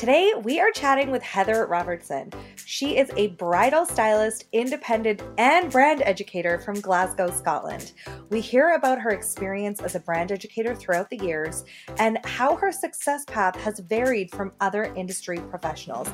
Today, we are chatting with Heather Robertson. She is a bridal stylist, independent, and brand educator from Glasgow, Scotland. We hear about her experience as a brand educator throughout the years and how her success path has varied from other industry professionals.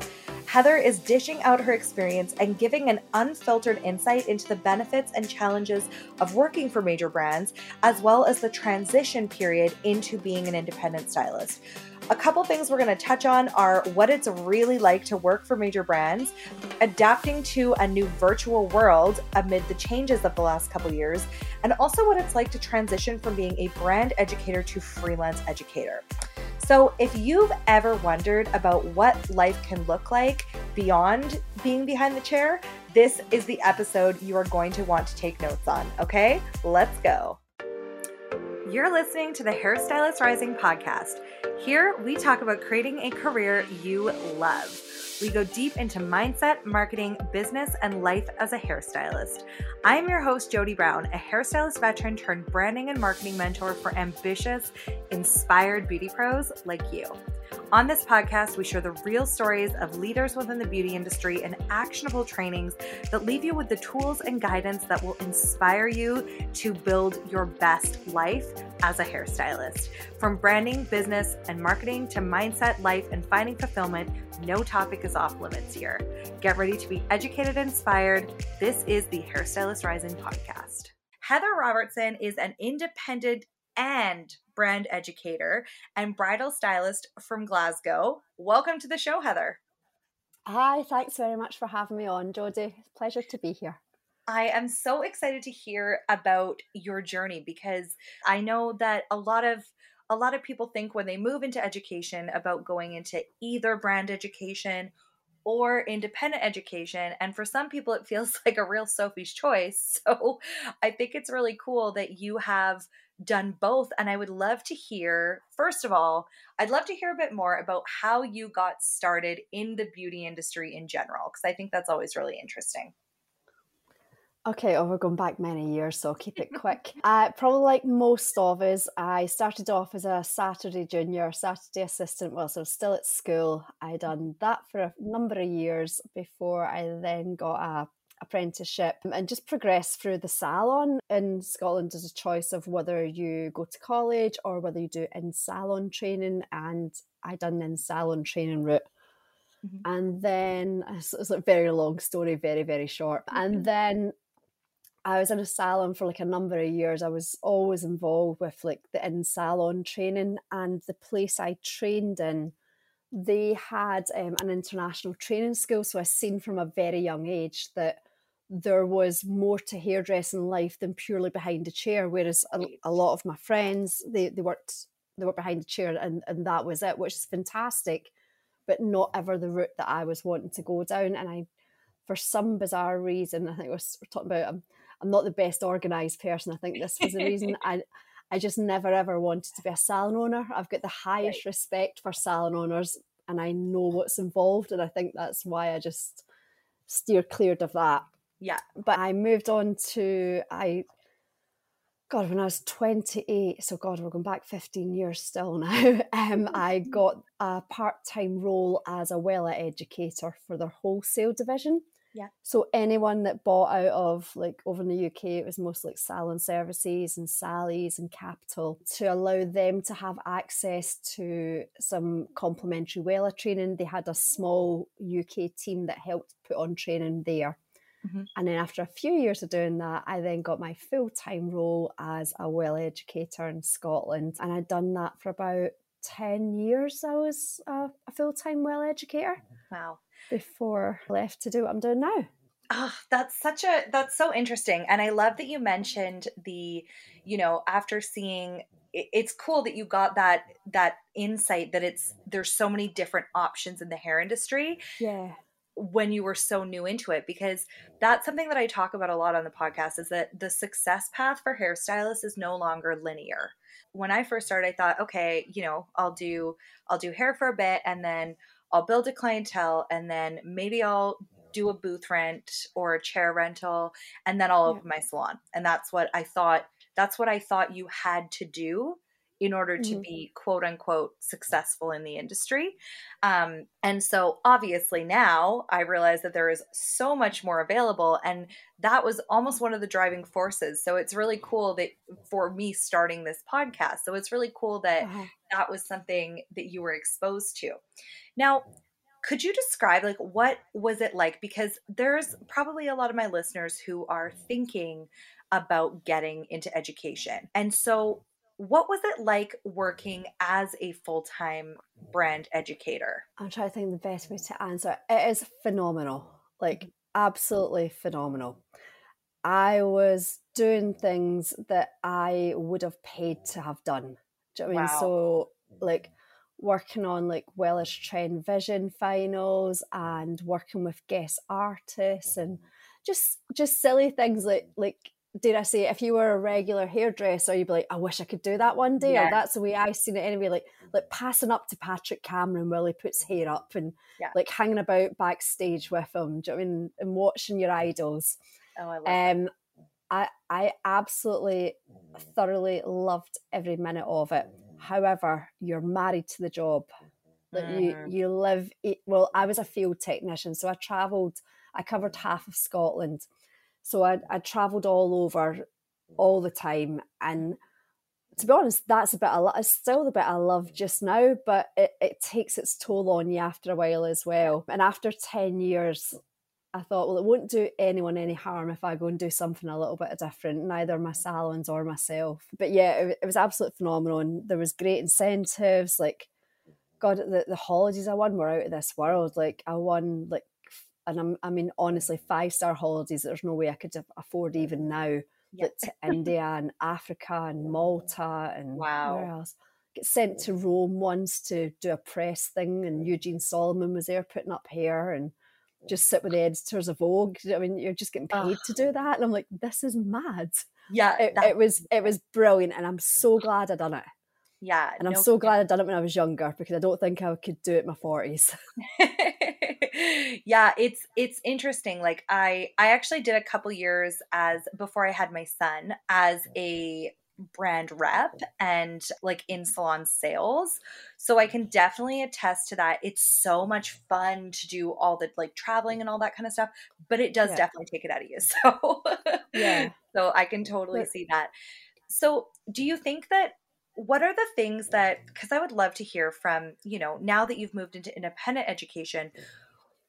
Heather is dishing out her experience and giving an unfiltered insight into the benefits and challenges of working for major brands, as well as the transition period into being an independent stylist. A couple things we're going to touch on are what it's really like to work for major brands, adapting to a new virtual world amid the changes of the last couple years, and also what it's like to transition from being a brand educator to freelance educator. So, if you've ever wondered about what life can look like beyond being behind the chair, this is the episode you are going to want to take notes on. Okay, let's go. You're listening to the Hairstylist Rising podcast. Here, we talk about creating a career you love. We go deep into mindset, marketing, business, and life as a hairstylist. I'm your host, Jodie Brown, a hairstylist veteran turned branding and marketing mentor for ambitious, inspired beauty pros like you. On this podcast, we share the real stories of leaders within the beauty industry and actionable trainings that leave you with the tools and guidance that will inspire you to build your best life as a hairstylist. From branding, business, and marketing to mindset, life, and finding fulfillment, no topic is off limits here. Get ready to be educated and inspired. This is the Hairstylist Rising podcast. Heather Robertson is an independent and brand educator and bridal stylist from Glasgow. Welcome to the show, Heather. Hi, thanks very much for having me on, Jodie. Pleasure to be here. I am so excited to hear about your journey because I know that a lot of a lot of people think when they move into education about going into either brand education or independent education. And for some people, it feels like a real Sophie's choice. So I think it's really cool that you have done both. And I would love to hear, first of all, I'd love to hear a bit more about how you got started in the beauty industry in general, because I think that's always really interesting. Okay, oh, we're going back many years, so I'll keep it quick. uh, probably like most of us, I started off as a Saturday junior, Saturday assistant. whilst I was still at school. I done that for a number of years before I then got a apprenticeship and just progress through the salon in Scotland there's a choice of whether you go to college or whether you do in salon training and I done in salon training route mm-hmm. and then it's a very long story very very short and then I was in a salon for like a number of years. I was always involved with like the in salon training, and the place I trained in, they had um, an international training school. So I seen from a very young age that there was more to hairdressing life than purely behind a chair. Whereas a, a, lot of my friends, they, they worked they worked behind a chair and, and that was it, which is fantastic, but not ever the route that I was wanting to go down. And I, for some bizarre reason, I think I was talking about I'm, I'm not the best organized person. I think this was the reason I I just never ever wanted to be a salon owner. I've got the highest right. respect for salon owners and I know what's involved. And I think that's why I just steer cleared of that. Yeah. But I moved on to I God, when I was 28, so God, we're going back 15 years still now. Um, I mm-hmm. got a part-time role as a Wella educator for their wholesale division. Yeah. So anyone that bought out of like over in the UK, it was mostly like Salon Services and Sally's and Capital to allow them to have access to some complimentary Wella training. They had a small UK team that helped put on training there. Mm-hmm. And then after a few years of doing that, I then got my full time role as a Wella educator in Scotland. And I'd done that for about 10 years. I was a, a full time Wella educator. Wow. Before I left to do what I'm doing now. Oh, that's such a that's so interesting. And I love that you mentioned the, you know, after seeing it's cool that you got that that insight that it's there's so many different options in the hair industry. Yeah when you were so new into it because that's something that I talk about a lot on the podcast is that the success path for hairstylists is no longer linear. When I first started I thought okay, you know, I'll do I'll do hair for a bit and then I'll build a clientele and then maybe I'll do a booth rent or a chair rental and then I'll yeah. open my salon. And that's what I thought that's what I thought you had to do in order to Mhm. be quote unquote successful in the industry. Um, and so obviously now I realize that there is so much more available. And that was almost one of the driving forces. So it's really cool that for me starting this podcast. So it's really cool that Uh-huh. that was something that you were exposed to. Now, could you describe like what was it like because there's probably a lot of my listeners who are thinking about getting into education. And so what was it like working as a full-time brand educator? I'm trying to think the best way to answer. It is phenomenal, like mm-hmm. absolutely phenomenal. I was doing things that I would have paid to have done. Do you know what I mean? So, like working on like Wella's Trend Vision finals and working with guest artists and just just silly things like like did I say if you were a regular hairdresser, you'd be like, I wish I could do that one day, or that's the way I seen it anyway. Like like passing up to Patrick Cameron while he puts hair up and Yeah. like hanging about backstage with him, do you know what I mean? And watching your idols. Oh, I love. Um, I I absolutely thoroughly loved every minute of it. However, you're married to the job. Like you Mhm. you live. i- Well, I was a field technician, so I travelled. I covered half of Scotland, so I I travelled all over, all the time. And to be honest, that's a bit. I it's still the bit I love just now, but it, it takes its toll on you after a while as well. And after ten years, I thought, well, it won't do anyone any harm if I go and do something a little bit different, neither my salons or myself. But yeah, it, it was absolutely phenomenal, and there was great incentives. Like, God, the, the holidays I won were out of this world. Like, I won like, and I'm, I mean, honestly, five star holidays. There's no way I could afford even now. Like to India and Africa and Malta and Wow. where else? Get sent to Rome once to do a press thing, and Eugene Souleiman was there putting up hair and just sit with the editors of Vogue. I mean, you're just getting paid to do that, and I'm like, this is mad. Yeah, It, it was it was brilliant, and I'm so glad I done it. yeah, And I'm no so glad I done it when I was younger because I don't think I could do it in my forties. yeah it's it's interesting like i i actually did a couple years as before i had my son as a brand rep and like in salon sales so i can definitely attest to that it's so much fun to do all the like traveling and all that kind of stuff but it does Yeah. definitely take it out of you so Yeah. so i can totally But- see that so do you think that what are the things that because i would love to hear from you know now that you've moved into independent education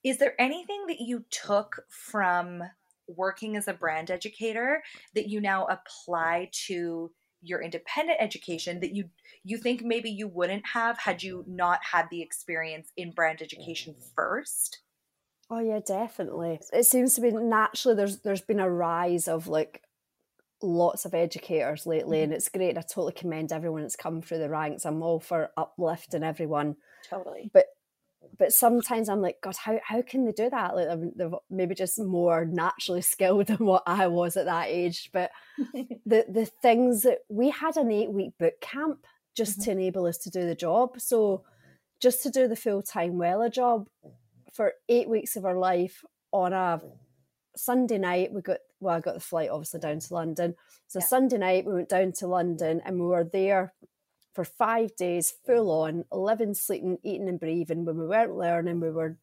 is there anything that you took from working as a brand educator that you now apply to your independent education that you you think maybe you wouldn't have had you not had the experience in brand education first Oh yeah, definitely. It seems to be naturally there's there's been a rise of like lots of educators lately mm-hmm. and it's great. I totally commend everyone that's come through the ranks. I'm all for uplifting everyone. totally But sometimes I'm like, God, how, how can they do that? Like they're maybe just more naturally skilled than what I was at that age. But the the things that we had an eight week boot camp just Mhm. to enable us to do the job. So just to do the full time Wella job for eight weeks of our life on a Sunday night, we got well, I got the flight obviously down to London. So Yeah. Sunday night we went down to London and we were there for five days, full mm. on, living, sleeping, eating and breathing. When we weren't learning, we were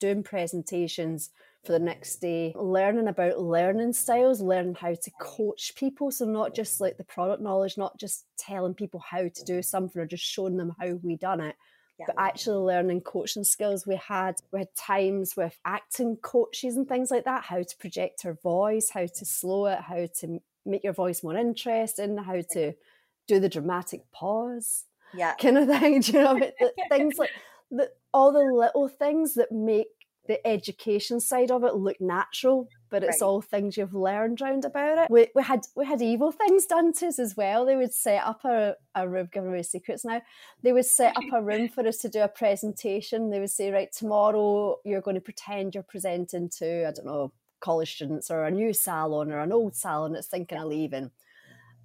doing presentations for the next mm. day, learning about learning styles, learning how to coach people. So not just mm. like the product knowledge, not just telling people how to do something or just showing them how we done it, yeah. but actually learning coaching skills. We had we had times with acting coaches and things like that, how to project our voice, how to slow it, how to make your voice more interesting, how to do the dramatic pause yeah kind of thing. Do you know the things like the, all the little things that make the education side of it look natural, but it's Right. all things you've learned round about it. We, we had we had evil things done to us as well. They would set up a, a room, giving away secrets now. They would set up a room for us to do a presentation. They would say, right, tomorrow you're going to pretend you're presenting to, I don't know, college students or a new salon or an old salon that's thinking of leaving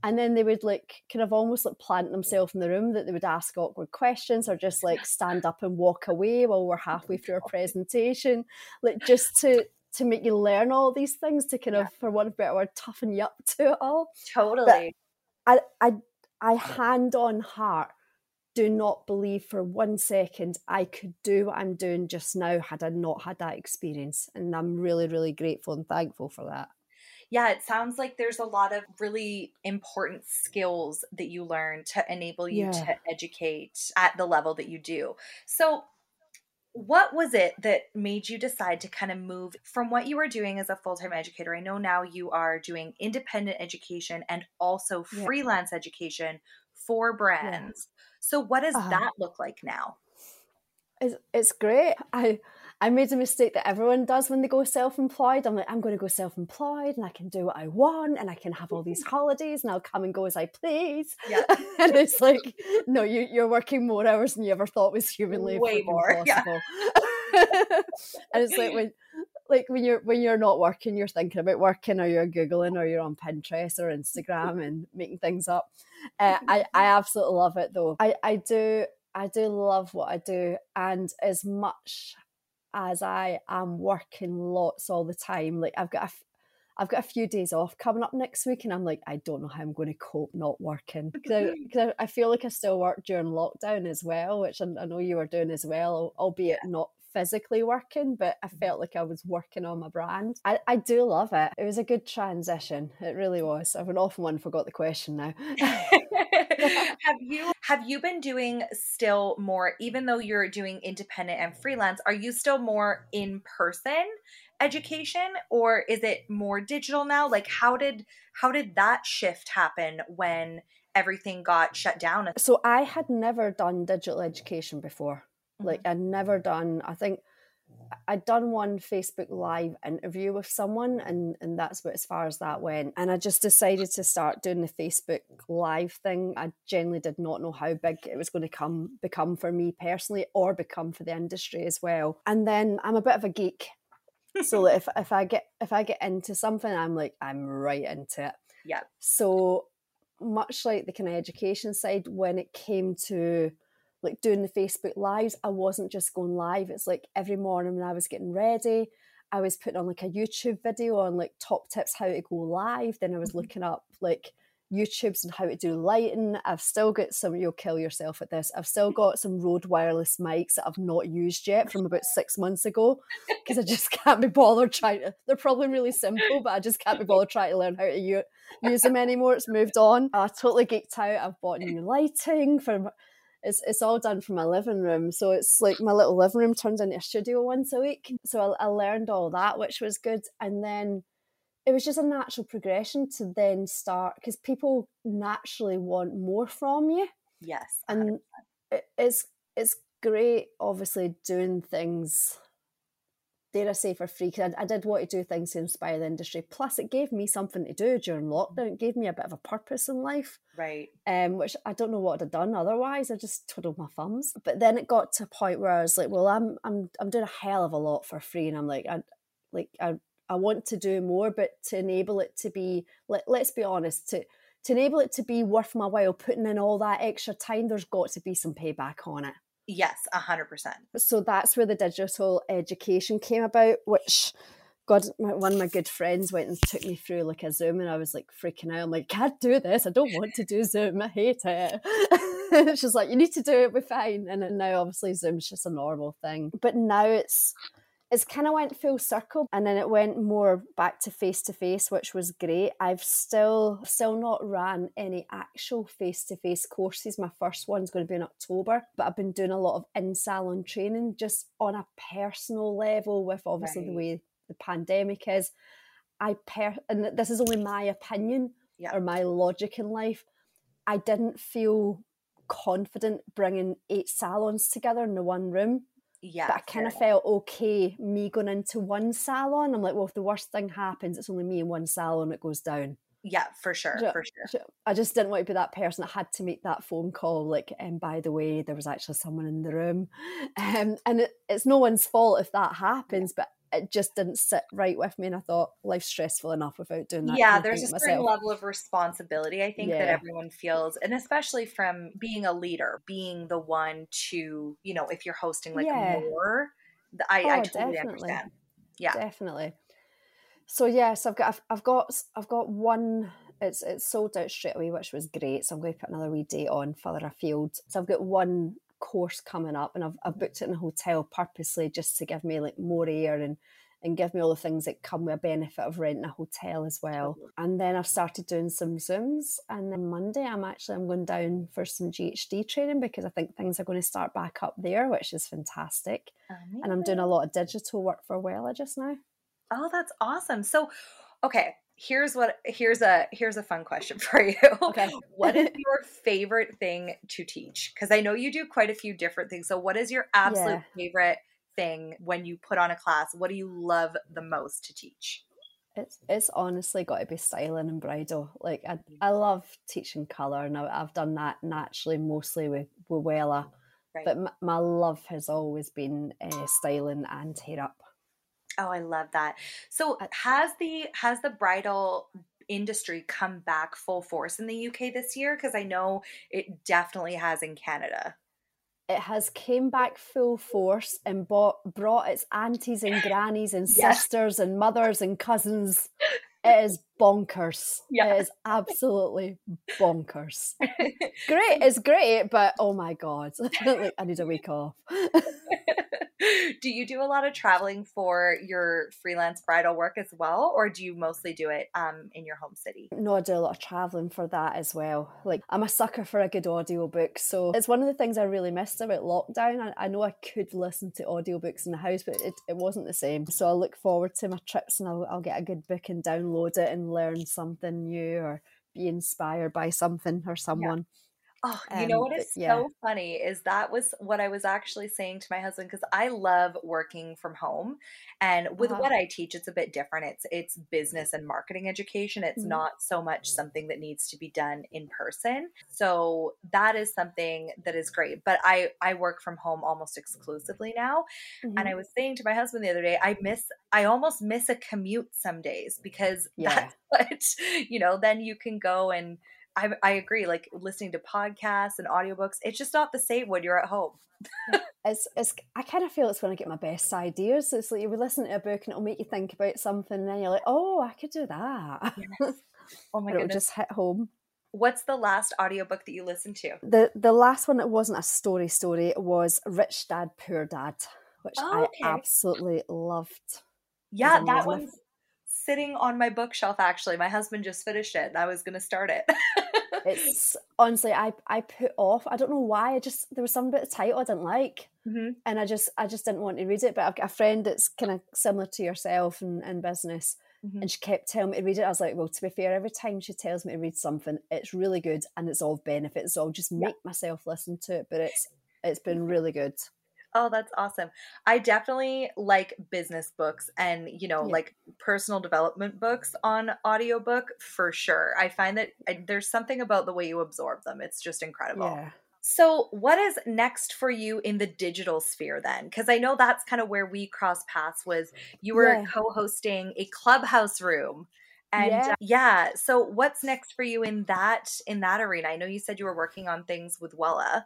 and then they would like kind of almost like plant themselves in the room that they would ask awkward questions or just like stand up and walk away while we're oh halfway through a presentation. Like just to to make you learn all these things to kind of for one of a better word toughen you up to it all. Totally. I, I I hand on heart do not believe for one second I could do what I'm doing just now had I not had that experience. And I'm really, really grateful and thankful for that. Yeah, it sounds like there's a lot of really important skills that you learn to enable you yeah. to educate at the level that you do. So, what was it that made you decide to kind of move from what you were doing as a full-time educator i know now you are doing independent education and also yeah. freelance education for brands yeah. so what does uh, that look like now it's, it's great i I made a mistake that everyone does when they go self employed. I'm like, I'm going to go self employed and I can do what I want and I can have all these holidays and I'll come and go as I please. Yeah. and it's like, no, you, you're working more hours than you ever thought was humanly way more possible. Yeah. and it's like when like when you're when you're not working, you're thinking about working or you're Googling or you're on Pinterest or Instagram and making things up. Uh, I, I absolutely love it though. I, I do I do love what I do and as much as I am working lots all the time. Like I've got a, I've got a few days off coming up next week, and I'm like, I don't know how I'm going to cope not working because I, I, feel like I still work during lockdown as well, which I, I know you are doing as well, albeit not physically working, but I mm-hmm. felt like I was working on my brand. I, I do love it. It was a good transition. It really was. I've an often one forgot the question now. have you have you been doing still more even though you're doing independent and freelance are you still more in person education or is it more digital now? Like how did how did that shift happen when everything got shut down? So i had never done digital education before. Like mm-hmm. i'd never done i think I'd done one Facebook Live interview with someone, and, and that's about as far as that went. And I just decided to start doing the Facebook Live thing. I genuinely did not know how big it was going to come become for me personally, or become for the industry as well. And then I'm a bit of a geek, so if if I get if I get into something, I'm like I'm right into it. Yeah. So much like the kind of education side, when it came to like doing the Facebook lives, I wasn't just going live. It's like every morning when I was getting ready, I was putting on like a YouTube video on like top tips how to go live. Then I was mm-hmm. looking up like YouTubes and how to do lighting. I've still got some, you'll kill yourself at this. I've still got some Rode wireless mics that I've not used yet from about six months ago because I just can't be bothered trying to. They're probably really simple, but I just can't be bothered trying to learn how to use, use them anymore. It's moved on. I totally geeked out. I've bought new lighting for it's it's all done from my living room. So it's like my little living room turns into a studio once a week. So I, I learned all that, which was good. And then it was just a natural progression to then start because people naturally want more from you. Yes, 100%. and it's it's great, obviously doing things dare I say, for free because I, I, did want to do things to inspire the industry. Plus, it gave me something to do during lockdown. It gave me a bit of a purpose in life, right? Um, which I don't know what I'd have done otherwise. I just twiddled my thumbs. But then it got to a point where I was like, well, I'm I'm I'm doing a hell of a lot for free, and I'm like, I like I I want to do more, but to enable it to be, let let's be honest, to to enable it to be worth my while, putting in all that extra time, there's got to be some payback on it. Yes, a hundred percent. So that's where the digital education came about, which God, my, one of my good friends went and took me through like a Zoom, and I was like freaking out. I'm like, can't do this. I don't want to do Zoom. I hate it. She's like, you need to do it. We're fine. And now, obviously, Zoom's just a normal thing. But now it's it's kind of went full circle and then it went more back to face to face which was great. I've still still not ran any actual face to face courses. My first one's going to be in october but i've been doing a lot of in salon training just on a personal level with obviously right. the way the pandemic is. I per and this is only my opinion or my logic in life. I didn't feel confident bringing eight salons together in the one room yeah. But I kind of felt okay me going into one salon. I'm like, well, if the worst thing happens, it's only me in one salon, it goes down. Yeah, for sure, for sure. I just didn't want to be that person that had to make that phone call. Like, and by the way, there was actually someone in the room, um, and it, it's no one's fault if that happens. But it just didn't sit right with me. And I thought life's stressful enough without doing that. Yeah, there's a certain level of responsibility I think yeah. that everyone feels, and especially from being a leader, being the one to, you know, if you're hosting like yeah. more, I, oh, I totally definitely. understand. Yeah, definitely. So yes, I've got I've, I've got I've got one it's it's sold out straight away, which was great. So I'm going to put another wee date on further afield. So I've got one course coming up, and I've, I've booked it in a hotel purposely just to give me like more air and and give me all the things that come with a benefit of renting a hotel as well. Mm-hmm. And then I've started doing some Zooms. And then Monday, I'm actually I'm going down for some GHD training because I think things are going to start back up there, which is fantastic. Amazing. And I'm doing a lot of digital work for Wella just now. Oh, that's awesome. So, okay, here's what here's a here's a fun question for you. Okay. what is your favorite thing to teach? Because I know you do quite a few different things. So, what is your absolute yeah. favorite thing when you put on a class? What do you love the most to teach? It's it's honestly got to be styling and bridal. Like I, I love teaching color, and I've done that naturally mostly with with Wella. Right. But my, my, love has always been uh, styling and hair up. Oh, I love that. So has the has the bridal industry come back full force in the UK this year? Because I know it definitely has in Canada it has came back full force and bought, brought its aunties and grannies and yes. sisters and mothers and cousins. It is bonkers. It is absolutely bonkers. great, it's great, but oh my god, I need a week off. do you do a lot of traveling for your freelance bridal work as well, or do you mostly do it um, in your home city? No, I do a lot of traveling for that as well. Like, I'm a sucker for a good audiobook. So it's one of the things I really missed about lockdown. I, I know I could listen to audiobooks in the house, but it, it wasn't the same. So I look forward to my trips and I'll, I'll get a good book and download it and learn something new or be inspired by something or someone. Yeah. Oh, you know what is yeah. so funny is that was what I was actually saying to my husband because I love working from home, and with uh-huh. what I teach, it's a bit different. It's it's business and marketing education. It's mm-hmm. not so much something that needs to be done in person. So that is something that is great. But I I work from home almost exclusively now, mm-hmm. and I was saying to my husband the other day, I miss I almost miss a commute some days because yeah. that's what you know. Then you can go and I, I agree. Like listening to podcasts and audiobooks, it's just not the same when you're at home. it's, it's, I kind of feel it's when I get my best ideas. It's like you would listen to a book and it'll make you think about something, and then you're like, oh, I could do that. Yes. Oh my god! It'll just hit home. What's the last audiobook that you listened to? The the last one, that wasn't a story story, it was Rich Dad, Poor Dad, which oh, okay. I absolutely loved. Yeah, that one's sitting on my bookshelf actually. My husband just finished it and I was going to start it. it's honestly I I put off. I don't know why. I just there was some bit of title I didn't like. Mm-hmm. And I just I just didn't want to read it, but I've got a friend that's kind of similar to yourself in, in business. Mm-hmm. And she kept telling me to read it. I was like, well, to be fair, every time she tells me to read something, it's really good and it's all benefits. So I'll just make yeah. myself listen to it. But it's it's been really good. Oh, that's awesome. I definitely like business books and, you know, yeah. like personal development books on audiobook for sure. I find that I, there's something about the way you absorb them. It's just incredible. Yeah. So, what is next for you in the digital sphere then? Because I know that's kind of where we cross paths was you were yeah. co-hosting a clubhouse room. And yeah. Uh, yeah. so what's next for you in that in that arena? I know you said you were working on things with Wella.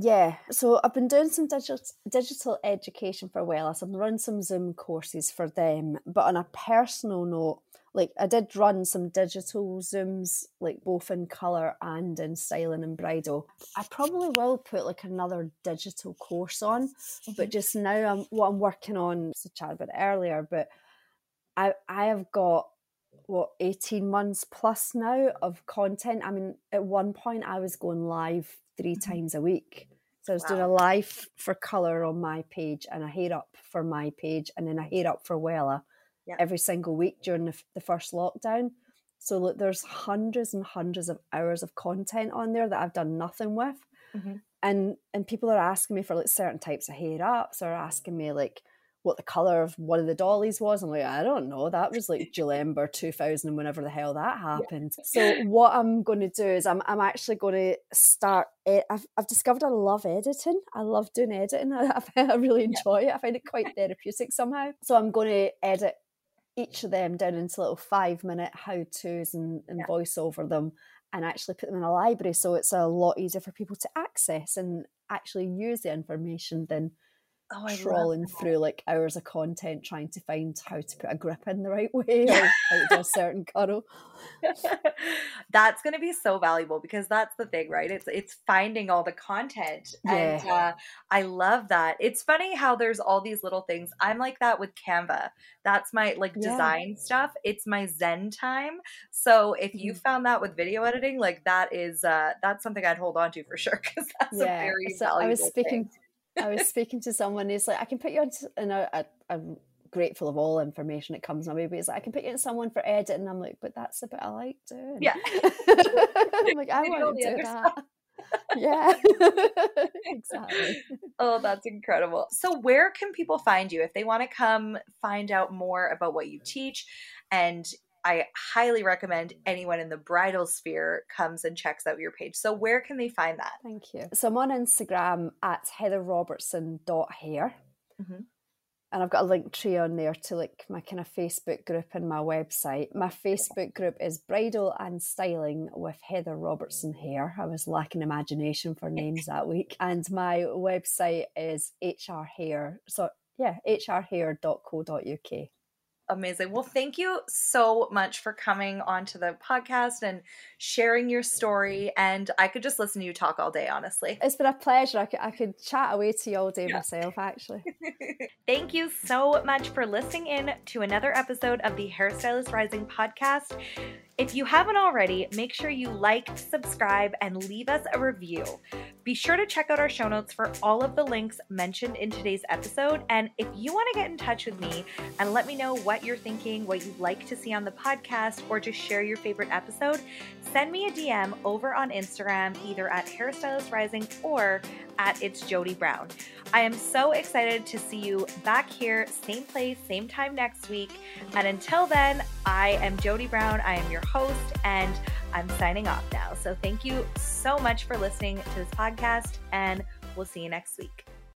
Yeah, so I've been doing some digital digital education for Wella. So I'm running some Zoom courses for them. But on a personal note, like I did run some digital Zooms, like both in colour and in styling and bridal. I probably will put like another digital course on, mm-hmm. but just now I'm what I'm working on. To chat about earlier, but I I have got what 18 months plus now of content. I mean, at one point I was going live 3 mm-hmm. times a week. So I was wow. doing a live for colour on my page and a hair up for my page and then a hair up for Wella yep. every single week during the, the first lockdown. So look, there's hundreds and hundreds of hours of content on there that I've done nothing with. Mm-hmm. And and people are asking me for like certain types of hair ups or asking me like what the color of one of the dollies was. I'm like, I don't know. That was like Julember 2000, and whenever the hell that happened. Yeah. So what I'm going to do is I'm I'm actually going to start. I've I've discovered I love editing. I love doing editing. I, I really enjoy yeah. it. I find it quite therapeutic somehow. So I'm going to edit each of them down into little five minute how tos and, and yeah. voice over them and actually put them in a library so it's a lot easier for people to access and actually use the information than oh, trawling through like hours of content trying to find how to put a grip in the right way or how to do a certain cuddle. that's going to be so valuable because that's the thing, right? It's it's finding all the content, yeah. and uh, I love that. It's funny how there's all these little things. I'm like that with Canva. That's my like yeah. design stuff. It's my Zen time. So if you mm-hmm. found that with video editing, like that is uh that's something I'd hold on to for sure because that's yeah. a very so valuable. I was speaking. Thing. I was speaking to someone who's like, I can put you in a, I, am grateful of all information that comes my way, but it's like I can put you in someone for editing. And I'm like, but that's a bit I like doing. Yeah. I'm like, I want to do that. yeah exactly oh that's incredible so where can people find you if they want to come find out more about what you teach and I highly recommend anyone in the bridal sphere comes and checks out your page. So where can they find that? Thank you. So I'm on Instagram at heatherrobertson.hair. Mm-hmm. And I've got a link tree on there to like my kind of Facebook group and my website. My Facebook group is Bridal and Styling with Heather Robertson Hair. I was lacking imagination for names that week. And my website is HR Hair. So yeah, hrhair.co.uk. Amazing. Well, thank you so much for coming onto the podcast and sharing your story. And I could just listen to you talk all day, honestly. It's been a pleasure. I could, I could chat away to you all day yeah. myself, actually. thank you so much for listening in to another episode of the Hairstylist Rising podcast. If you haven't already, make sure you like, subscribe, and leave us a review. Be sure to check out our show notes for all of the links mentioned in today's episode. And if you want to get in touch with me and let me know what you're thinking, what you'd like to see on the podcast, or just share your favorite episode, send me a DM over on Instagram, either at Hairstylist Rising or at It's Jodie Brown. I am so excited to see you back here, same place, same time next week. And until then, I am Jodie Brown. I am your host, and I'm signing off now. So thank you so much for listening to this podcast, and we'll see you next week.